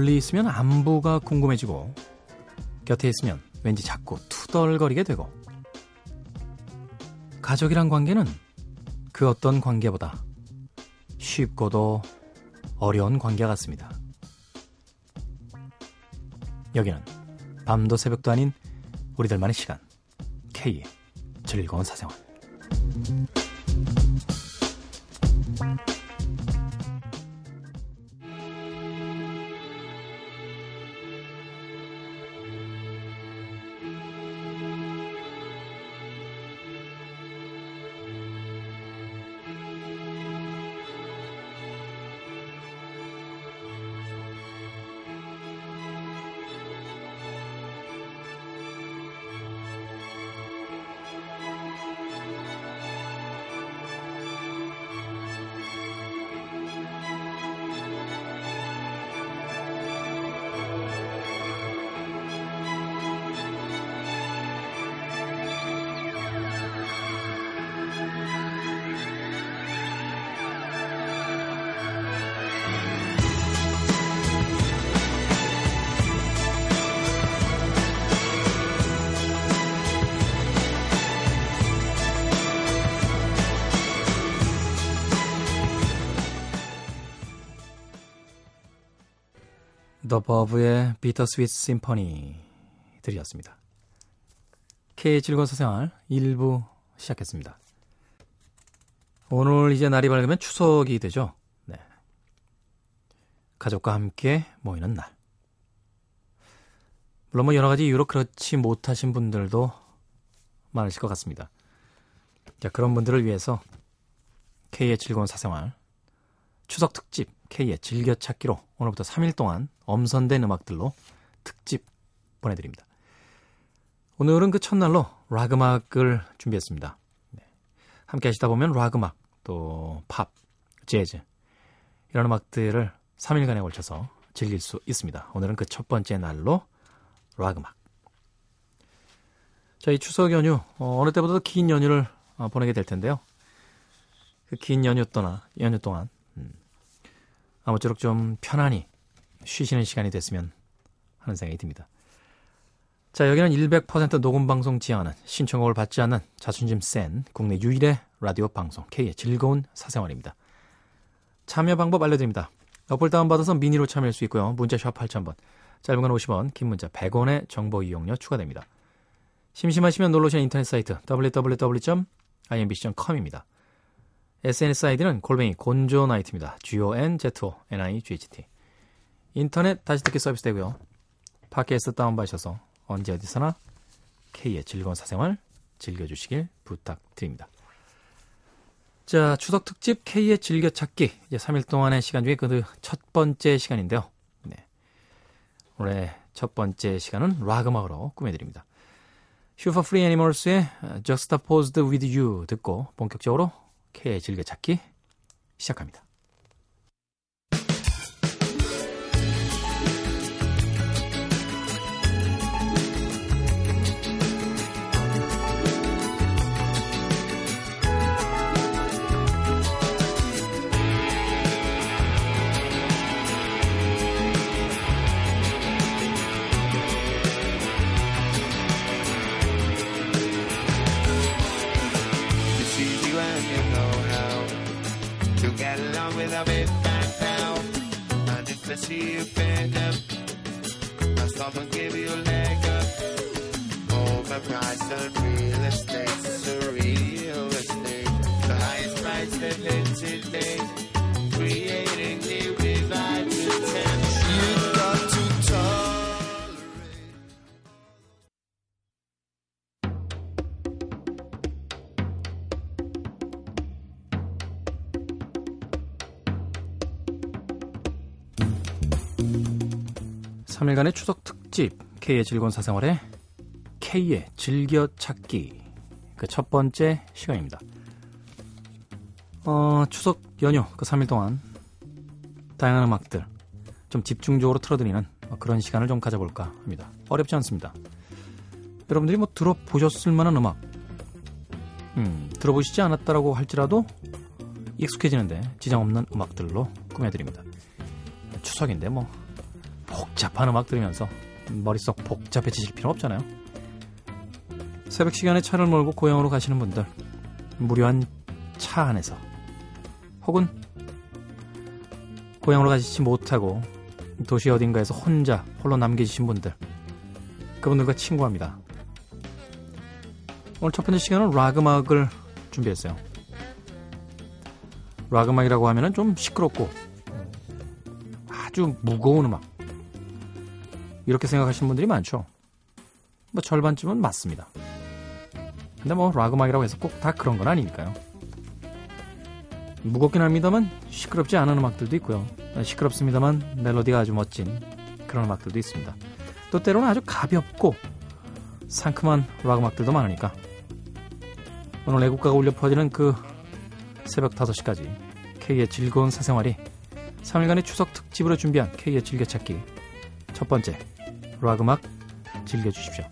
멀리 있으면 안부가 궁금해지고 곁에 있으면 왠지 자꾸 투덜거리게 되고 가족이란 관계는 그 어떤 관계보다 쉽고도 어려운 관계 같습니다. 여기는 밤도 새벽도 아닌 우리들만의 시간 K의 즐거운 사생활 더 버브의 비터 스위트 심퍼니 들이었습니다. K의 즐거운 사생활 1부 시작했습니다. 오늘 이제 날이 밝으면 추석이 되죠. 네. 가족과 함께 모이는 날. 물론 뭐 여러 가지 이유로 그렇지 못하신 분들도 많으실 것 같습니다. 자, 그런 분들을 위해서 K의 즐거운 사생활 추석 특집 K의 즐겨찾기로 오늘부터 3일 동안 엄선된 음악들로 특집 보내드립니다. 오늘은 그 첫날로 락 음악을 준비했습니다. 네. 함께 하시다 보면 락 음악, 또 팝, 재즈 이런 음악들을 3일간에 걸쳐서 즐길 수 있습니다. 오늘은 그 첫 번째 날로 락 음악. 저희 추석 연휴 어, 느 때보다도 긴 연휴를 어, 보내게 될 텐데요. 그 긴 연휴 떠나 연휴 동안 아무쪼록 좀 편안히 쉬시는 시간이 됐으면 하는 생각이 듭니다. 자, 여기는 100% 녹음 방송 지향하는 신청곡을 받지 않는 자존심 센 국내 유일의 라디오 방송 K의 즐거운 사생활입니다. 참여 방법 알려드립니다. 어플 다운받아서 미니로 참여할 수 있고요. 문자 샵 8000번, 짧은 건 50원, 긴 문자 100원의 정보 이용료 추가됩니다. 심심하시면 놀러 오시는 인터넷 사이트 www.imbc.com입니다. SNS 아이디는 골뱅이 곤조나이트입니다. G-O-N-Z-O-N-I-G-H-T. 인터넷 다시 듣기 서비스 되고요. 팟캐스트 다운받으셔서 언제 어디서나 K의 즐거운 사생활 즐겨주시길 부탁드립니다. 자, 추석 특집 K의 즐겨찾기. 이제 3일 동안의 시간 중에 그 첫 번째 시간인데요. 네. 올해 첫 번째 시간은 락 음악으로 꾸며드립니다. Super Furry Animals의 Juxtaposed with You 듣고 본격적으로 K의 즐겨찾기 시작합니다. See you bend up. Stop and give you a leg up. Overpriced on real estate, it's a real estate. The highest price that lives today. Creating 3일간의 추석 특집 K의 즐거운 사생활에 K의 즐겨찾기 그 첫 번째 시간입니다. 어, 추석 연휴 그 3일 동안 다양한 음악들 좀 집중적으로 틀어드리는 그런 시간을 좀 가져볼까 합니다. 어렵지 않습니다. 여러분들이 뭐 들어보셨을 만한 음악 음, 들어보시지 않았다라고 할지라도 익숙해지는데 지장 없는 음악들로 꾸며드립니다. 추석인데 뭐 복잡한 음악 들으면서 머릿속 복잡해지실 필요 없잖아요. 새벽 시간에 차를 몰고 고향으로 가시는 분들, 무료한 차 안에서, 혹은 고향으로 가시지 못하고 도시 어딘가에서 혼자 홀로 남겨지신 분들, 그분들과 친구합니다. 오늘 첫 번째 시간은 락 음악을 준비했어요. 락 음악이라고 하면은 좀 시끄럽고 아주 무거운 음악. 이렇게 생각하시는 분들이 많죠. 뭐 절반쯤은 맞습니다. 근데 뭐 락 음악이라고 해서 꼭 다 그런 건 아니니까요. 무겁긴 합니다만 시끄럽지 않은 음악들도 있고요. 시끄럽습니다만 멜로디가 아주 멋진 그런 음악들도 있습니다. 또 때로는 아주 가볍고 상큼한 락 음악들도 많으니까 오늘 애국가가 울려 퍼지는 그 새벽 5시까지 K의 즐거운 사생활이 3일간의 추석 특집으로 준비한 K의 즐겨찾기 첫 번째 락 음악 즐겨주십시오.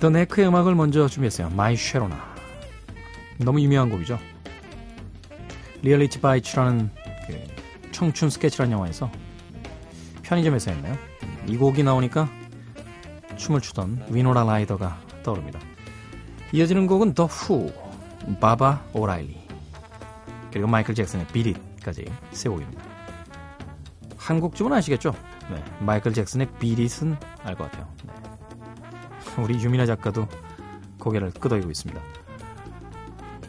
The Knack의 음악을 먼저 준비했어요. My Sharona 너무 유명한 곡이죠. Reality Bites라는 그 청춘 스케치라는 영화에서 편의점에서 했나요? 이 곡이 나오니까 춤을 추던 위노라 라이더가 떠오릅니다. 이어지는 곡은 더 후, 바바 오라일리 그리고 마이클 잭슨의 비릿까지 세 곡입니다. 한국쯤은 아시겠죠? 네, 마이클 잭슨의 비릿은 알 것 같아요. 네. 우리 유미나 작가도 고개를 끄덕이고 있습니다.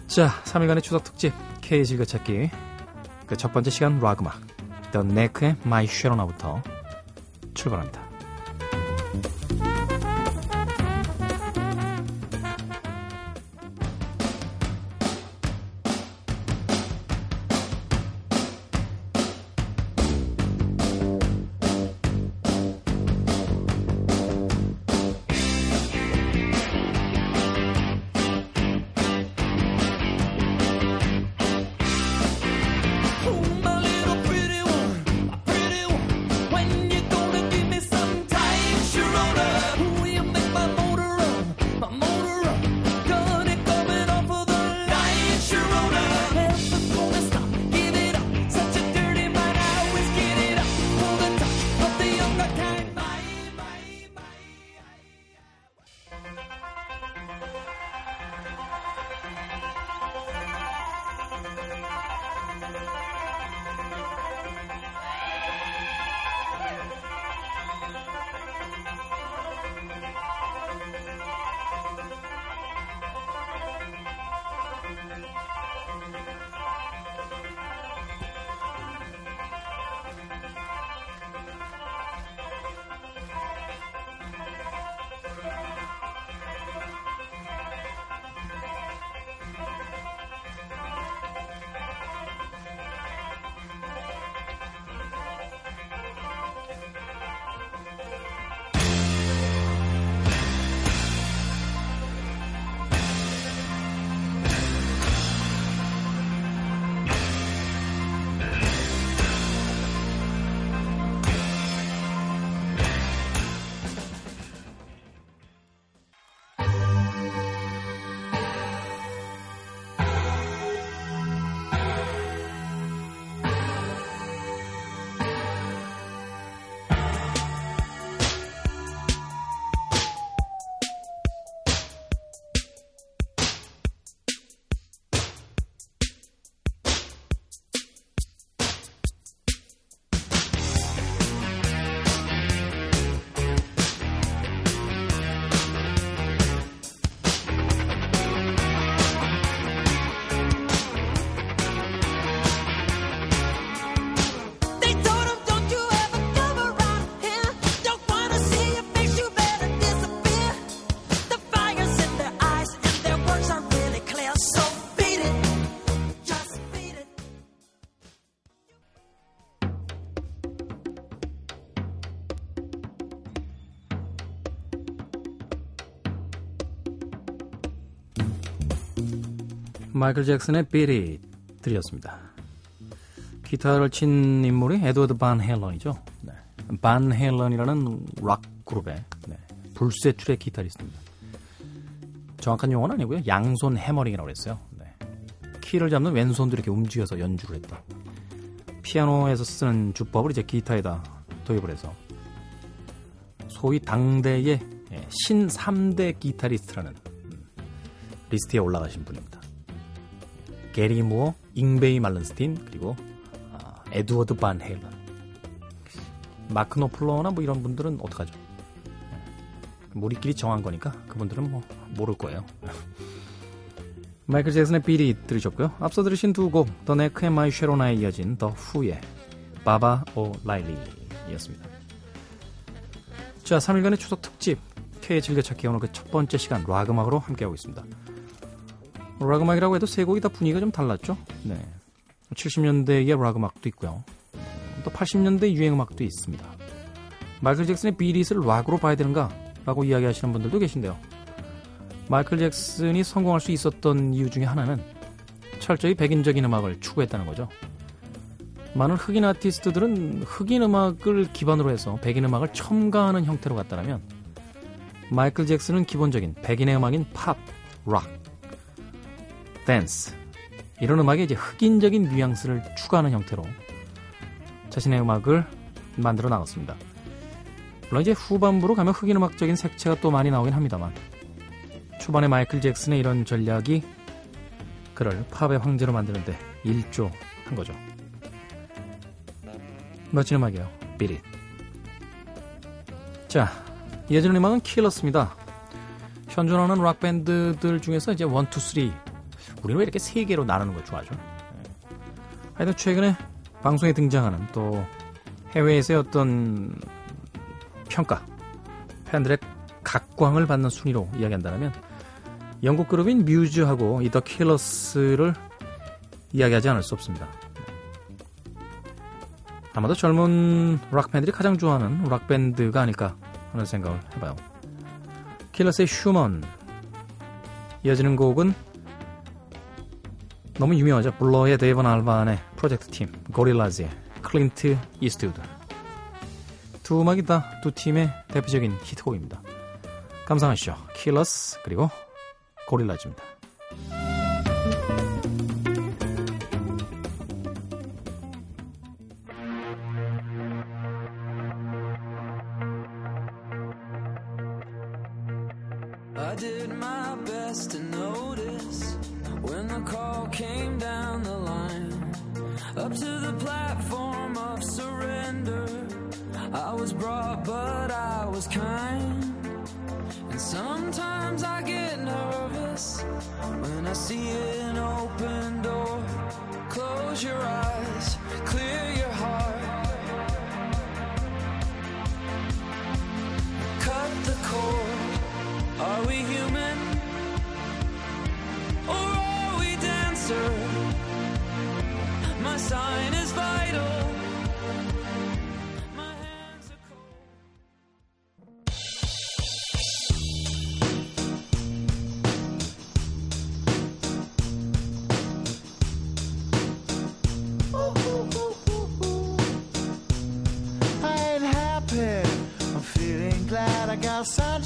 자, 3일간의 추석 특집 K 즐겨찾기 그 첫 번째 시간 락 음악 The Neck의 My Sharon아부터 출발합니다. 마이클 잭슨의 Beat It이었습니다. 기타를 친 인물이 에드워드 반 헬런이죠. 네. 반 헬런이라는 락 그룹의 네. 불세출의 기타리스트입니다. 정확한 용어는 아니고요. 양손 hammering이라고 그랬어요. 네. 키를 잡는 왼손도 이렇게 움직여서 연주를 했다. 피아노에서 쓰는 주법을 이제 기타에다 도입을 해서 소위 당대의 예, 신 3대 기타리스트라는 리스트에 올라가신 분입니다. 게리 무어, 잉베이 말른스틴, 그리고 아, 에드워드 반 헤일런. 마크 노플러나 뭐 이런 분들은 어떡하죠? 예, 우리끼리 정한 거니까 그분들은 뭐 모를 거예요. 마이클 잭슨의 Beat It 들으셨고요. 앞서 들으신 두 곡, The Knack의 My Sharona에 이어진 The Who의 Baba O'Riley였습니다. 자, 3일간의 추석 특집 K의 즐겨찾기 오늘 그 첫 번째 시간 락 음악으로 함께하고 있습니다. 락 음악이라고 해도 세 곡이 다 분위기가 좀 달랐죠? 네. 70년대의 락 음악도 있고요. 또 80년대 유행 음악도 있습니다. 마이클 잭슨의 비릿을 락으로 봐야 되는가? 라고 이야기하시는 분들도 계신데요. 마이클 잭슨이 성공할 수 있었던 이유 중에 하나는 철저히 백인적인 음악을 추구했다는 거죠. 많은 흑인 아티스트들은 흑인 음악을 기반으로 해서 백인 음악을 첨가하는 형태로 갔다면 마이클 잭슨은 기본적인 백인의 음악인 팝, 락, 댄스 이런 음악에 이제 흑인적인 뉘앙스를 추가하는 형태로 자신의 음악을 만들어 나갔습니다. 물론 이제 후반부로 가면 흑인 음악적인 색채가 또 많이 나오긴 합니다만 초반에 마이클 잭슨의 이런 전략이 그를 팝의 황제로 만드는데 일조한 거죠. 멋진 음악이에요. 비릿. 자, 이어지는 음악은 킬러스입니다. 현존하는 락밴드들 중에서 이제 1, 2, 3. 우리는 왜 이렇게 세 개로 나누는 걸 좋아하죠? 네. 하여튼 최근에 방송에 등장하는 또 해외에서의 어떤 평가, 팬들의 각광을 받는 순위로 이야기한다면 영국 그룹인 뮤즈하고 이 더 킬러스를 이야기하지 않을 수 없습니다. 아마도 젊은 락팬들이 가장 좋아하는 락밴드가 아닐까 하는 생각을 해봐요. 킬러스의 Human 이어지는 곡은 너무 유명하죠. 블러의 데이먼 알반의 프로젝트 팀 고릴라즈의 클린트 이스트우드 두 음악이 다 두 팀의 대표적인 히트곡입니다. 감상하시죠. 킬러스 그리고 고릴라즈입니다. I did my best to notice when the call came down the line up to the platform of surrender. I was brought, but I was kind. And sometimes I get nervous when I see an open door. Close your eyes,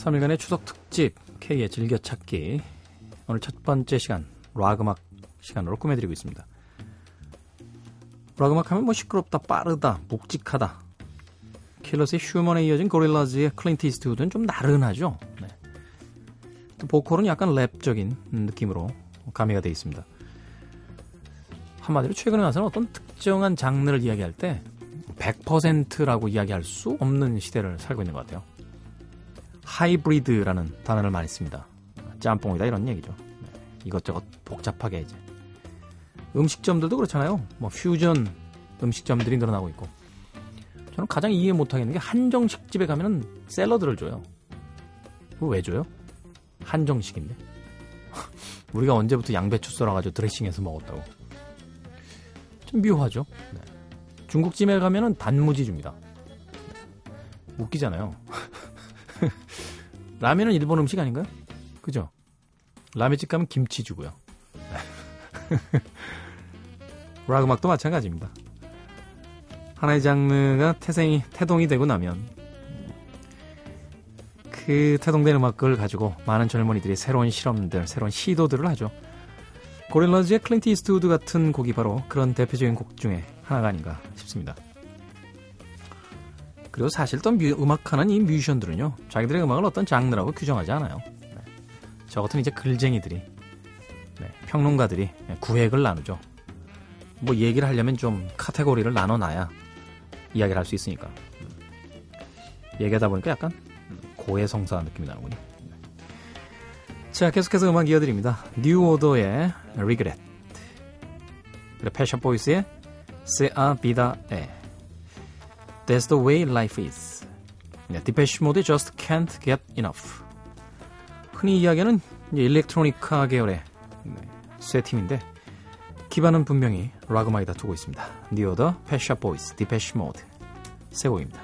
3일간의 추석 특집 K의 즐겨찾기 오늘 첫 번째 시간 락 음악 시간으로 꾸며드리고 있습니다. 락 음악 하면 뭐 시끄럽다, 빠르다, 묵직하다. 킬러스의 Human에 이어진 고릴라즈의 클린트 이스트우드는 좀 나른하죠. 네. 또 보컬은 약간 랩적인 느낌으로 가미가 되어 있습니다. 한마디로 최근에 와서는 어떤 특정한 장르를 이야기할 때 100%라고 이야기할 수 없는 시대를 살고 있는 것 같아요. 하이브리드라는 단어를 많이 씁니다. 짬뽕이다 이런 얘기죠. 네, 이것저것 복잡하게 이제 음식점들도 그렇잖아요. 뭐 퓨전 음식점들이 늘어나고 있고 저는 가장 이해 못하겠는 게 한정식 집에 가면은 샐러드를 줘요. 왜 줘요? 한정식인데 우리가 언제부터 양배추 썰어가지고 드레싱해서 먹었다고. 좀 묘하죠. 네. 중국집에 가면은 단무지 줍니다. 네. 웃기잖아요. 라면은 일본 음식 아닌가요? 그죠? 라면집 가면 김치 주고요. 락 음악도 마찬가지입니다. 하나의 장르가 태생이 태동이 되고 나면 그 태동된 음악을 가지고 많은 젊은이들이 새로운 실험들, 새로운 시도들을 하죠. 고릴라즈의 클린트 이스트우드 같은 곡이 바로 그런 대표적인 곡 중에 하나가 아닌가 싶습니다. 그리고 사실 또 뮤, 음악하는 이 뮤지션들은요, 자기들의 음악을 어떤 장르라고 규정하지 않아요. 네. 저 같은 이제 글쟁이들이, 네, 평론가들이 구획을 나누죠. 뭐 얘기를 하려면 좀 카테고리를 나눠놔야 이야기를 할 수 있으니까. 얘기하다 보니까 약간 고해성사한 느낌이 나는군요. 자, 계속해서 음악 이어드립니다. 뉴 오더의 Regret. 그리고 펫 샵 보이스의 Se a vida é. That's the way life is. 네, 디페시 모드 Just Can't Get Enough. 흔히 이야기하는 일렉트로니카 계열의 네, 세 팀인데 기반은 분명히 락 음악에다 두고 있습니다. 뉴 오더, 펫 샵 보이스, 디페시 모드 세 곡입니다.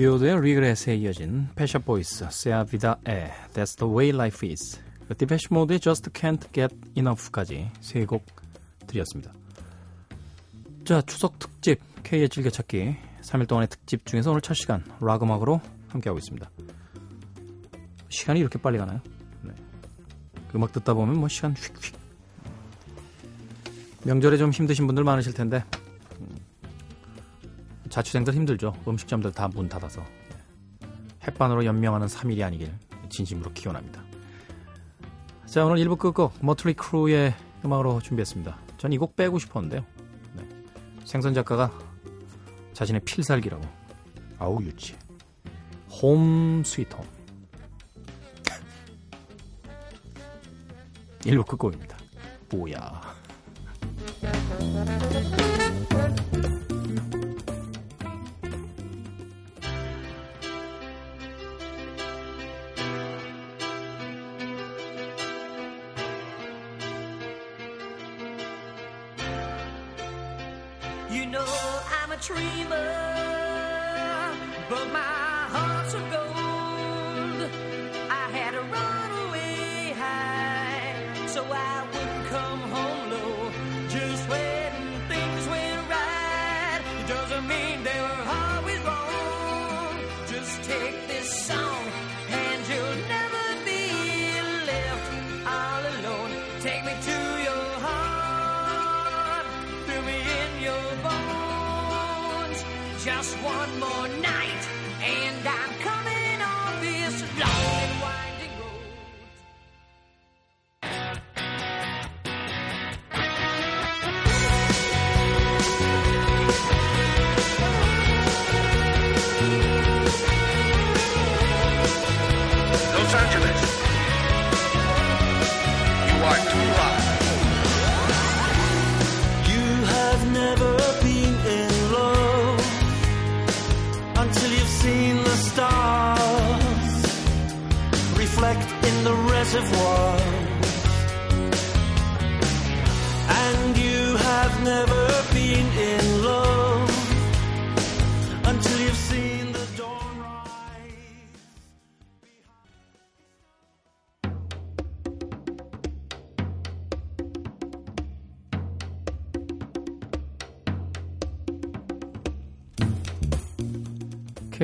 뉴 오더의 Regret에 이어진 펫 샵 보이스, Se a vida é, That's the way life is. 디페시 모드의 Just Can't Get Enough까지 세 곡 드렸습니다. 자, 추석 특집 K의 즐겨찾기 3일 동안의 특집 중에서 오늘 첫 시간 락 음악으로 함께하고 있습니다. 시간이 이렇게 빨리 가나요? 네. 음악 듣다 보면 뭐 시간 휙휙. 명절에 좀 힘드신 분들 많으실 텐데 자취생들 힘들죠. 음식점들 다 문 닫아서 햇반으로 연명하는 3일이 아니길 진심으로 기원합니다. 자 오늘 1부 끝곡 머틀리 크루의 음악으로 준비했습니다. 전 이 곡 빼고 싶었는데요. 네. 생선 작가가 자신의 필살기라고 아우 유치 홈 스위트 홈 1부 끝곡입니다. 뭐야.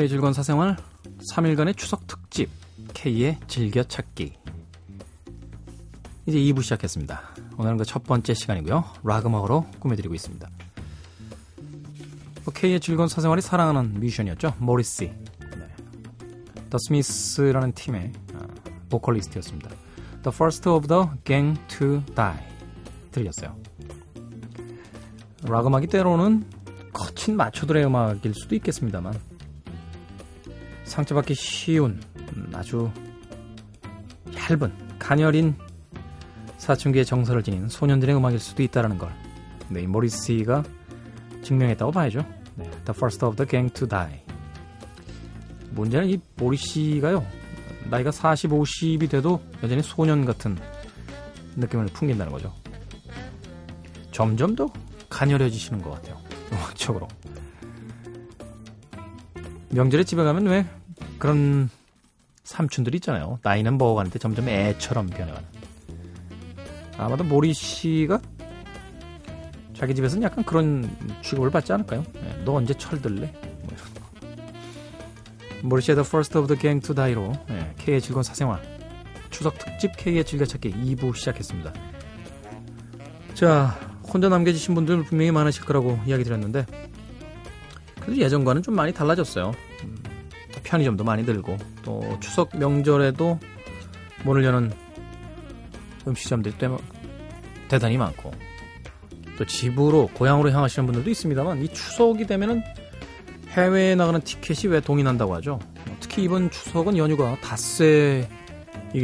K의 즐거운 사생활 3일간의 추석 특집 K의 즐겨찾기 이제 2부 시작했습니다. 오늘은 그 첫 번째 시간이고요. 락 음악으로 꾸며드리고 있습니다. 뭐 K의 즐거운 사생활이 사랑하는 뮤지션이었죠. 모리시 네. The Smiths라는 팀의 아, 보컬리스트였습니다. The First of the Gang to Die 들렸어요. 락 음악이 때로는 거친 마초들의 음악일 수도 있겠습니다만 상처받기 쉬운 음, 아주 얇은 가녀린 사춘기의 정서를 지닌 소년들의 음악일 수도 있다는 걸 네, 이 모리스가 증명했다고 봐야죠. 네, the first of the gang to die. 문제는 이 모리씨가요 나이가 40, 50이 돼도 여전히 소년 같은 느낌을 풍긴다는 거죠. 점점 더 가녀려지시는 것 같아요. 음악적으로. 명절에 집에 가면 왜 그런 삼촌들이 있잖아요. 나이는 먹어가는데 점점 애처럼 변해가는. 아마도 모리 씨가 자기 집에서는 약간 그런 취급을 받지 않을까요? 예, 너 언제 철들래? 뭐. 모리 씨의 The First of the Gang to Die로 예, K의 즐거운 사생활 추석 특집 K의 즐겨찾기 2부 시작했습니다. 자, 혼자 남겨지신 분들 분명히 많으실 거라고 이야기 드렸는데 그래도 예전과는 좀 많이 달라졌어요. 음, 편의점도 많이 늘고 또 추석 명절에도 문을 여는 음식점들이 꽤 대단히 많고 또 집으로 고향으로 향하시는 분들도 있습니다만 이 추석이 되면은 해외에 나가는 티켓이 왜 동이 난다고 하죠. 특히 이번 추석은 연휴가 닷새이기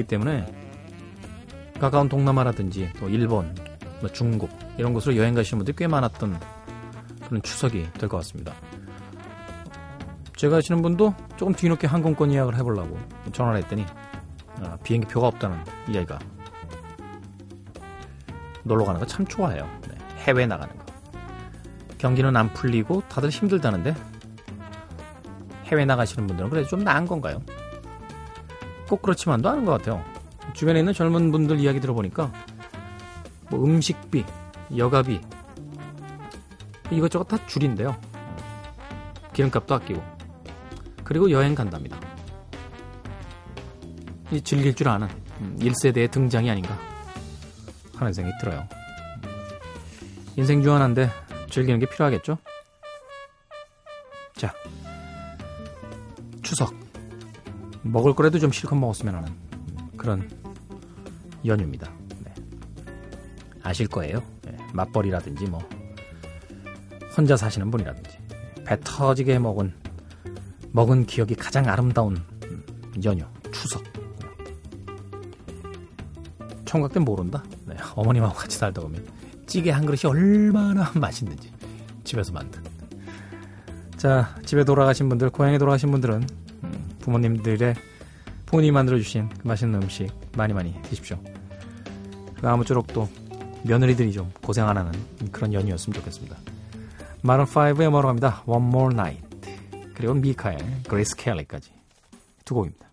때문에 가까운 동남아라든지 또 일본, 뭐 중국 이런 곳으로 여행 가시는 분들이 꽤 많았던 그런 추석이 될 것 같습니다. 제가 아시는 분도 조금 뒤늦게 항공권 예약을 해보려고 전화를 했더니 아, 비행기 표가 없다는 이야기가 놀러 가는 거 참 좋아해요. 네, 해외 나가는 거. 경기는 안 풀리고 다들 힘들다는데 해외 나가시는 분들은 그래도 좀 나은 건가요? 꼭 그렇지만도 않은 것 같아요. 주변에 있는 젊은 분들 이야기 들어보니까 뭐 음식비, 여가비 이것저것 다 줄인데요. 기름값도 아끼고 그리고 여행 간답니다. 이 즐길 줄 아는 음, 1세대의 등장이 아닌가 하는 생각이 들어요. 인생 중 하나인데 즐기는 게 필요하겠죠? 자, 추석 먹을 거라도 좀 실컷 먹었으면 하는 그런 연휴입니다. 네. 아실 거예요. 네, 맞벌이라든지 뭐 혼자 사시는 분이라든지 배 터지게 먹은 먹은 기억이 가장 아름다운 음, 연휴 추석 총각 때는 모른다. 네, 어머님하고 같이 살다 보면 찌개 한 그릇이 얼마나 맛있는지 집에서 만든. 자, 집에 돌아가신 분들, 고향에 돌아가신 분들은 음, 부모님들의 부모님이 만들어주신 그 맛있는 음식 많이 많이 드십시오. 그 아무쪼록 또 며느리들이 좀 고생 안 하는 그런 연휴였으면 좋겠습니다. 마룬5의 뭐로 갑니다. One More Night. 그리고 미카의 그레이스 켈리까지 두 곡입니다.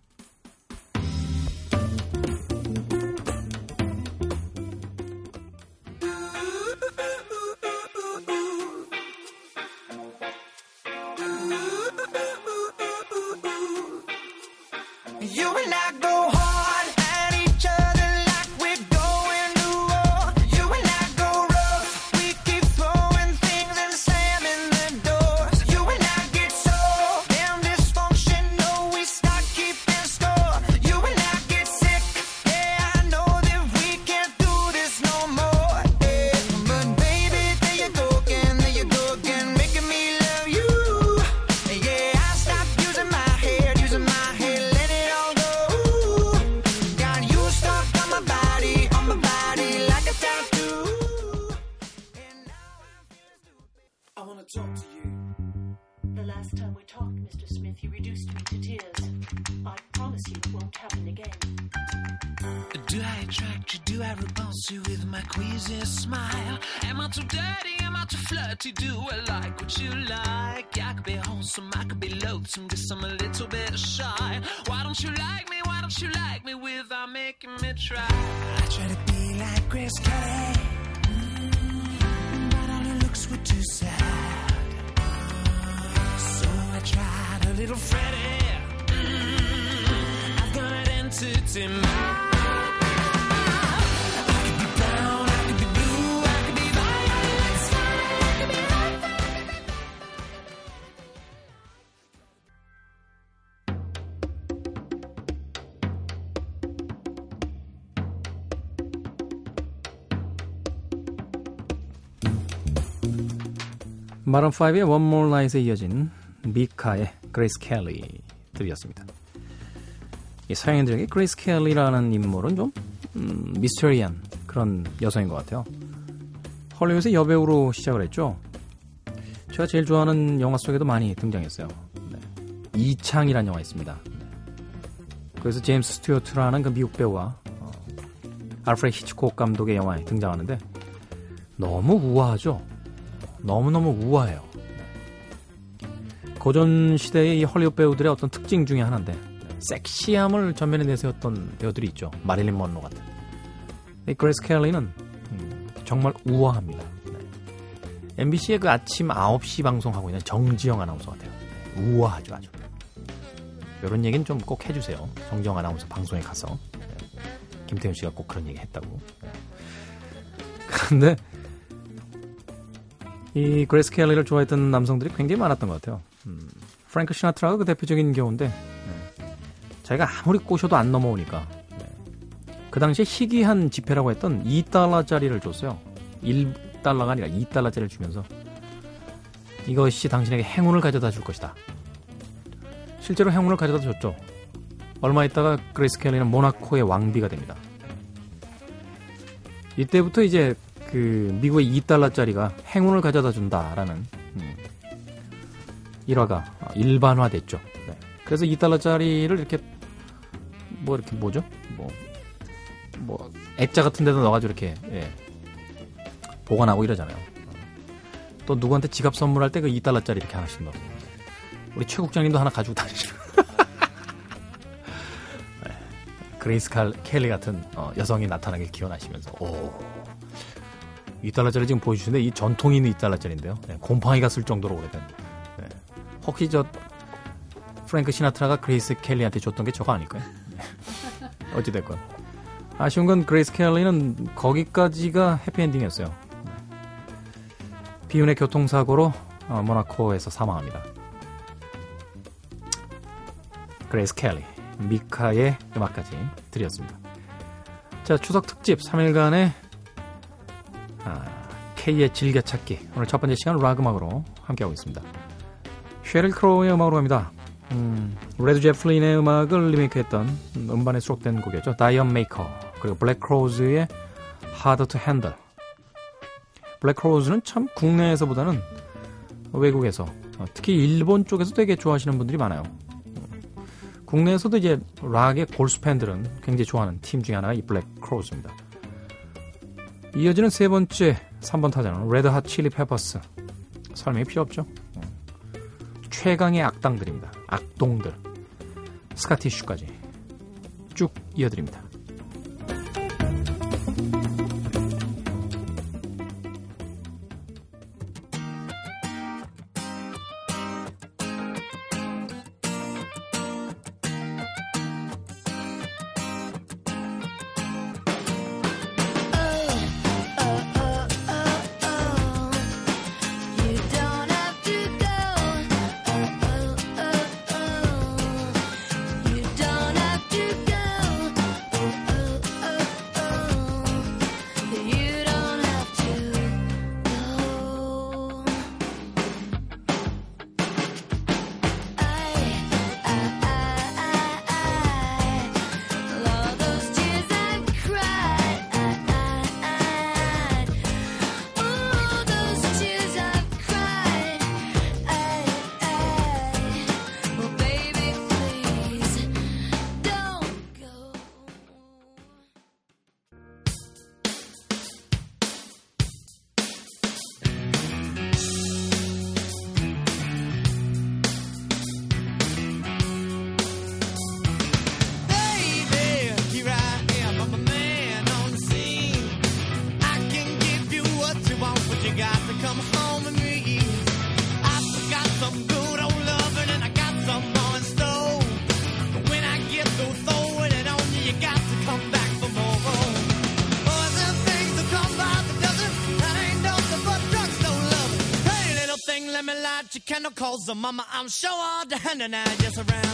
Like me? Why don't you like me without making me try? I try to be like Grace Kelly, mm, but all her looks were too sad. So I tried a little Freddie. Mm, I've got an entity mind. 마룬5의 One More Night에 이어진 미카의 그레이스 켈리 들으셨습니다. 이 서양인들에게 그레이스 켈리라는 인물은 좀 음, 미스터리한 그런 여성인 것 같아요. 헐리우드의 여배우로 시작을 했죠. 제가 제일 좋아하는 영화 속에도 많이 등장했어요. 네. 이창이라는 영화 있습니다. 네. 그래서 제임스 스튜어트라는 그 미국 배우가 어, 알프레드 히치콕 감독의 영화에 등장하는데 너무 우아하죠. 너무너무 우아해요. 고전 시대의 이 헐리우드 배우들의 어떤 특징 중에 하나인데 섹시함을 전면에 내세웠던 배우들이 있죠. 마릴린 먼로 같은. 이 그레이스 켈리는 음, 정말 우아합니다. MBC의 그 아침 9시 방송하고 있는 정지영 아나운서 같아요. 네, 우아하죠 아주. 이런 얘기는 좀 꼭 해주세요. 정지영 아나운서 방송에 가서. 네. 김태훈 씨가 꼭 그런 얘기 했다고. 네. 그런데 이 그레이스 켈리를 좋아했던 남성들이 굉장히 많았던 것 같아요. 음, 프랭크 시나트라가 그 대표적인 경우인데 네. 자기가 아무리 꼬셔도 안 넘어오니까 네. 그 당시에 희귀한 지폐라고 했던 2달러짜리를 줬어요. 1달러가 아니라 2달러짜리를 주면서 이것이 당신에게 행운을 가져다 줄 것이다. 실제로 행운을 가져다 줬죠. 얼마 있다가 그레이스 켈리는 모나코의 왕비가 됩니다. 이때부터 이제 그 미국의 2달러짜리가 행운을 가져다 준다라는 음, 일화가 일반화됐죠. 네. 그래서 2달러짜리를 이렇게 뭐 이렇게 뭐죠? 뭐, 뭐 액자 같은 데도 넣어가지고 이렇게 예, 보관하고 이러잖아요. 또 누구한테 지갑 선물할 때 그 2달러짜리 이렇게 하나씩 넣어. 우리 최 국장님도 하나 가지고 다니시는. 네. 그레이스 칼, 켈리 같은 어, 여성이 나타나게 기원하시면서 오 2달러짜리 지금 보여주시는데 이 진퉁인 2달러짜리인데요. 네, 곰팡이가 슬 정도로 오래된. 네. 혹시 저 프랭크 시나트라가 그레이스 켈리한테 줬던 게 저거 아닐까요? 네. 어찌됐건 아쉬운 건 그레이스 켈리는 거기까지가 해피엔딩이었어요. 네. 비운의 교통사고로 어, 모나코에서 사망합니다. 그레이스 켈리, 미카의 음악까지 드렸습니다. 자, 추석 특집 3일간의 아, K의 즐겨찾기 오늘 첫 번째 시간 락 음악으로 함께하고 있습니다. 쉐릴 크로우의 음악으로 갑니다. 음, 레드 제플린의 음악을 리메이크했던 음반에 수록된 곡이었죠. D'yer Mak'er 그리고 블랙 크로즈의 Hard to Handle. 블랙 크로즈는 참 국내에서보다는 외국에서 어, 특히 일본 쪽에서 되게 좋아하시는 분들이 많아요. 국내에서도 이제 락의 골수 팬들은 굉장히 좋아하는 팀 중에 하나가 이 블랙 크로즈입니다. 이어지는 세 번째 3번 타자는 레드 핫 칠리 페퍼스. 설명이 필요 없죠. 어. 최강의 악당들입니다. 악동들. Scar Tissue까지 쭉 이어드립니다. Candle, the mama, I'm sure all the hand and I just around.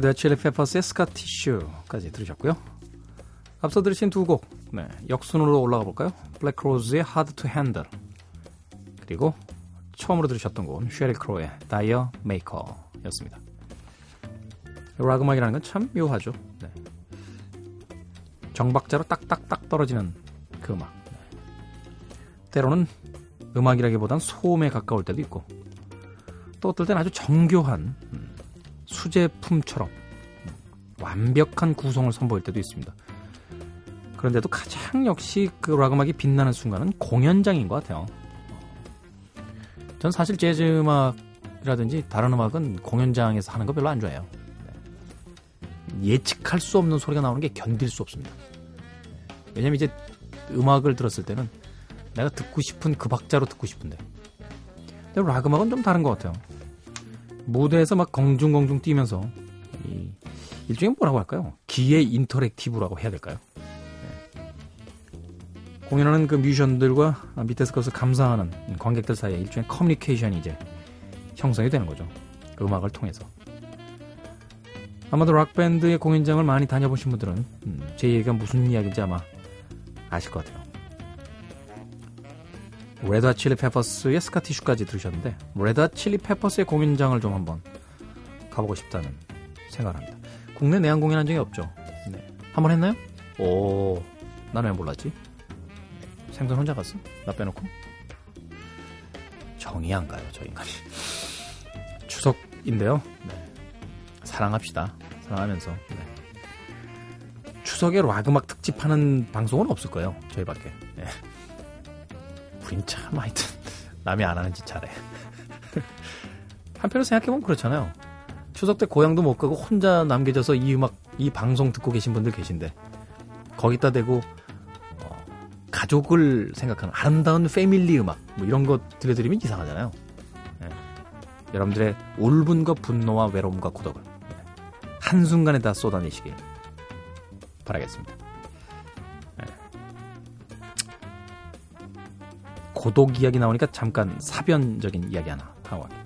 레드 칠리 페퍼스의 Scar Tissue까지 들으셨고요. 앞서 들으신 두 곡, 네, 역순으로 올라가 볼까요? 블랙 크로즈의 Hard to Handle 그리고 처음으로 들으셨던 곡은 쉐릴 크로우의 D'yer Mak'er였습니다. 락 음악이라는 건 참 묘하죠. 네. 정박자로 딱딱딱 떨어지는 그 음악. 네. 때로는 음악이라기보단 소음에 가까울 때도 있고 또 어떨 땐 아주 정교한 음, 수제품처럼 음, 완벽한 구성을 선보일 때도 있습니다. 그런데도 가장 역시 그 락 음악이 빛나는 순간은 공연장인 것 같아요. 전 사실 재즈 음악이라든지 다른 음악은 공연장에서 하는 거 별로 안 좋아해요. 네. 예측할 수 없는 소리가 나오는 게 견딜 수 없습니다. 왜냐면 이제 음악을 들었을 때는 내가 듣고 싶은 그 박자로 듣고 싶은데. 근데 락 음악은 좀 다른 것 같아요. 무대에서 막 껑충껑충 뛰면서 이 일종의 뭐라고 할까요? 기의 interactive라고 해야 될까요? 공연하는 그 뮤지션들과 밑에서 그것을 감상하는 관객들 사이에 일종의 커뮤니케이션이 이제 형성이 되는 거죠. 음악을 통해서. 아마도 락밴드의 공연장을 많이 다녀보신 분들은 음, 제 얘기가 무슨 이야기인지 아마 아실 것 같아요. 레드 칠리 페퍼스의 Scar Tissue까지 들으셨는데 레드 칠리 페퍼스의 공연장을 좀 한번 가보고 싶다는 생각을 합니다. 국내 내한 공연한 적이 없죠. 네. 한번 했나요? 오, 나는 왜 몰랐지? 생선 혼자 갔어? 나 빼놓고? 정이 안 가요, 저 인간이. 추석인데요. 네. 사랑합시다. 사랑하면서. 네. 추석에 락 음악 특집하는 방송은 없을 거예요. 저희밖에. 네. 우린 참 하여튼 남이 안 하는 짓 잘해. 한편으로 생각해보면 그렇잖아요. 추석 때 고향도 못 가고 혼자 남겨져서 이 음악, 이 방송 듣고 계신 분들 계신데 거기다 대고 어, 가족을 생각하는 아름다운 패밀리 음악 뭐 이런 거 들려드리면 이상하잖아요. 예. 여러분들의 울분과 분노와 외로움과 고독을 예. 한순간에 다 쏟아내시길 바라겠습니다. 고독 이야기 나오니까 잠깐 사변적인 이야기 하나 하고 갈게요.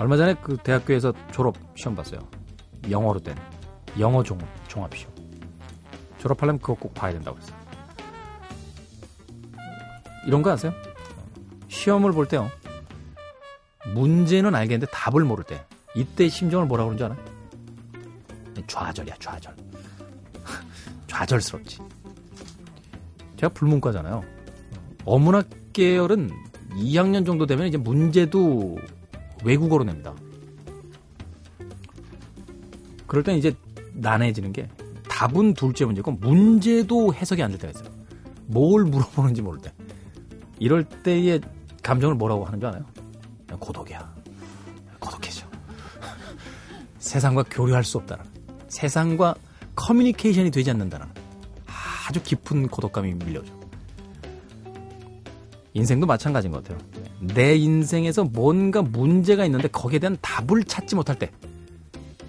얼마 전에 그 대학교에서 졸업 시험 봤어요. 영어로 된 영어 종, 종합 시험. 졸업하려면 그거 꼭 봐야 된다고 했어요. 이런 거 아세요? 시험을 볼 때요. 문제는 알겠는데 답을 모를 때 이때 심정을 뭐라고 그러는 줄 알아요? 좌절이야, 좌절. 좌절스럽지. 제가 불문과잖아요. 어문학 계열은 2학년 정도 되면 이제 문제도 외국어로 냅니다. 그럴 땐 이제 난해지는 게 답은 둘째 문제고 문제도 해석이 안 될 때가 있어요. 뭘 물어보는지 모를 때. 이럴 때의 감정을 뭐라고 하는 줄? 그냥 고독이야. 고독해져. 세상과 교류할 수 없다는. 세상과 커뮤니케이션이 되지 않는다는 아주 깊은 고독감이 밀려오죠. 인생도 마찬가지인 것 같아요. 내 인생에서 뭔가 문제가 있는데 거기에 대한 답을 찾지 못할 때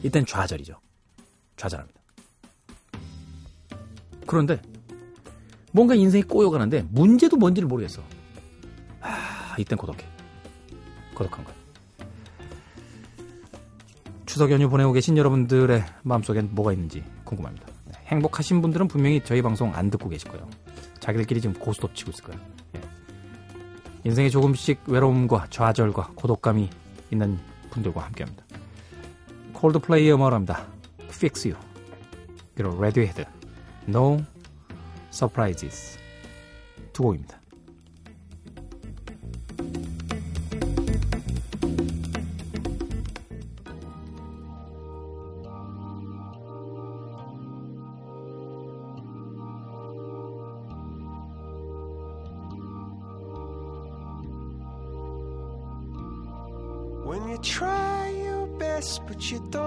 이땐 좌절이죠. 좌절합니다. 그런데 뭔가 인생이 꼬여가는데 문제도 뭔지를 모르겠어. 아, 이땐 고독해. 고독한 거야. 추석 연휴 보내고 계신 여러분들의 마음속엔 뭐가 있는지 궁금합니다. 네, 행복하신 분들은 분명히 저희 방송 안 듣고 계실 거예요. 자기들끼리 지금 고스톱 치고 있을 거예요. 예. 인생에 조금씩 외로움과 좌절과 고독감이 있는 분들과 함께합니다. 콜드플레이의 음악을 합니다. Fix You 그리고 레디헤드 No Surprises 두 곡입니다.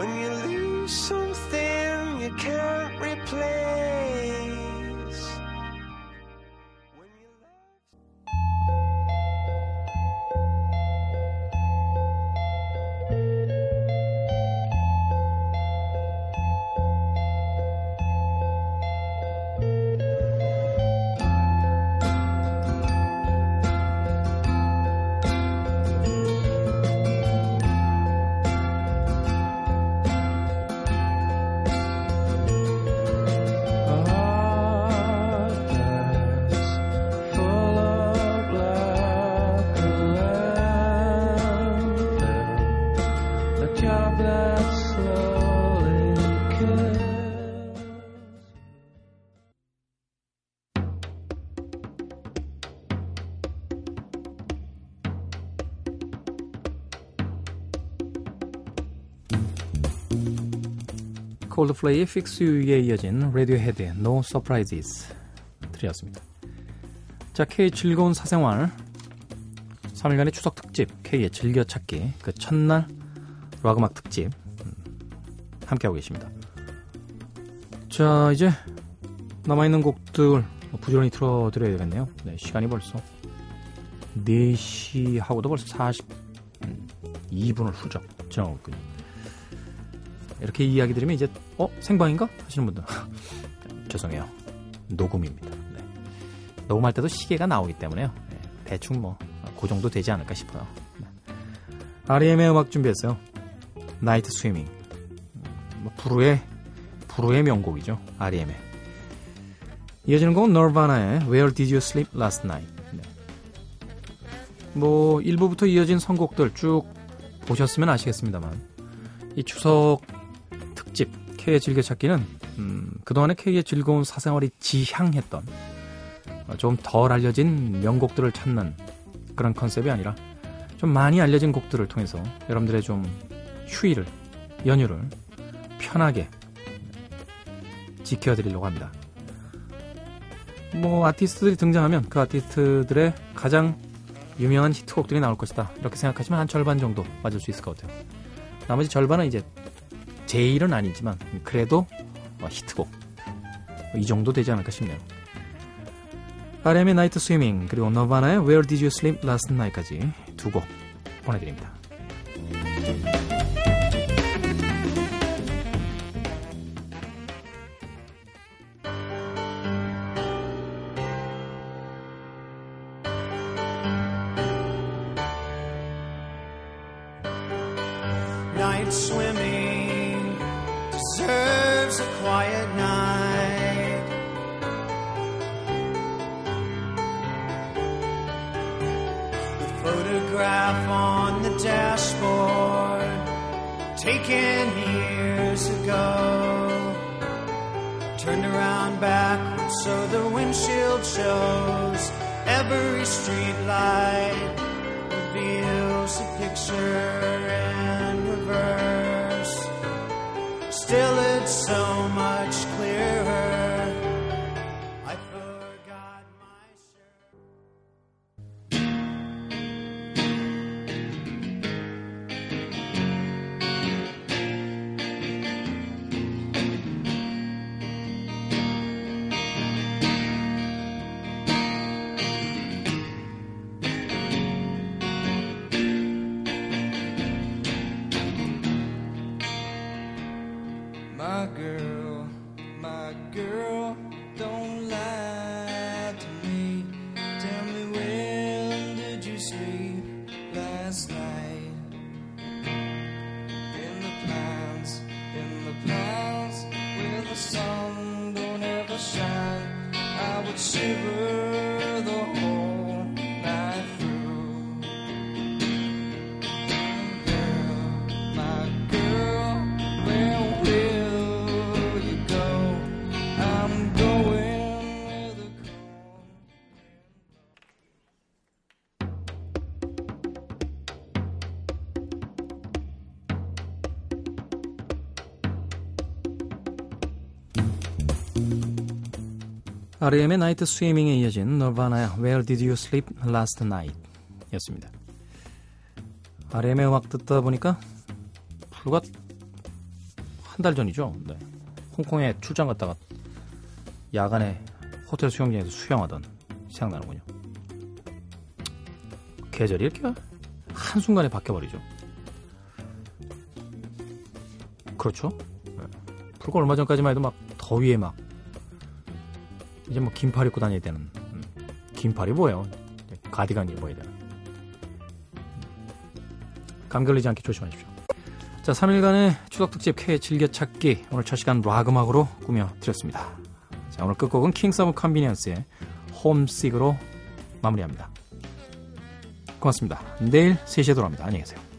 When you lose something you can't replace 콜드플레이의 Fix You에 이어진 레디오헤드의 No Surprises 들으셨습니다. 자, K의 즐거운 사생활 3일간의 추석 특집 K의 즐겨찾기 그 첫날 락음악 특집 음, 함께하고 계십니다. 자, 이제 남아있는 곡들 부지런히 틀어드려야 되겠네요. 네, 시간이 벌써 4시 하고도 벌써 40, 음, 2분을 훌쩍 지나고 있군요. 이렇게 이야기 드리면 이제 어 생방인가 하시는 분들 죄송해요 녹음입니다. 네. 녹음할 때도 시계가 나오기 때문에요. 네, 대충 뭐 그 정도 되지 않을까 싶어요. 네. REM의 음악 준비했어요. 나이트 스위밍. 뭐 부르의 부르의 명곡이죠. REM의. 이어지는 곡은 너바나의 Where Did You Sleep Last Night. 네. 뭐 1부부터 이어진 선곡들 쭉 보셨으면 아시겠습니다만 이 추석 K의 즐겨찾기는 음, 그동안의 K의 즐거운 사생활이 지향했던 어, 좀덜 알려진 명곡들을 찾는 그런 컨셉이 아니라 좀 많이 알려진 곡들을 통해서 여러분들의 좀 휴일을 연휴를 편하게 지켜드리려고 합니다. 뭐 아티스트들이 등장하면 그 아티스트들의 가장 유명한 히트곡들이 나올 것이다. 이렇게 생각하시면 한 절반 정도 맞을 수 있을 것 같아요. 나머지 절반은 이제 제일은 아니지만 그래도 어, 히트곡 이 정도 되지 않을까 싶네요. RM의 나이트 스위밍 그리고 너바나의 Where Did You Sleep Last Night까지 두 곡 보내드립니다. REM의 나이트 스위밍에 이어진 너바나의 Where Did You Sleep Last Night 였습니다. REM의 음악 듣다 보니까 불과 한 달 전이죠. 네. 홍콩에 출장 갔다가 야간에 호텔 수영장에서 수영하던 생각나는군요. 계절이 이렇게 한순간에 바뀌어버리죠. 그렇죠. 네. 불과 얼마 전까지만 해도 막 더위에 막 이제 뭐 긴팔 입고 다녀야 되는 음, 긴팔이 뭐예요? 가디건 입어야 되는 감기 걸리지 않게 조심하십시오. 자, 3일간의 추석 특집 K 즐겨찾기 오늘 첫 시간 락 음악으로 꾸며드렸습니다. 자, 오늘 끝곡은 킹스 오브 컨비니언스의 Homesick으로 마무리합니다. 고맙습니다. 내일 3시에 돌아옵니다. 안녕히 계세요.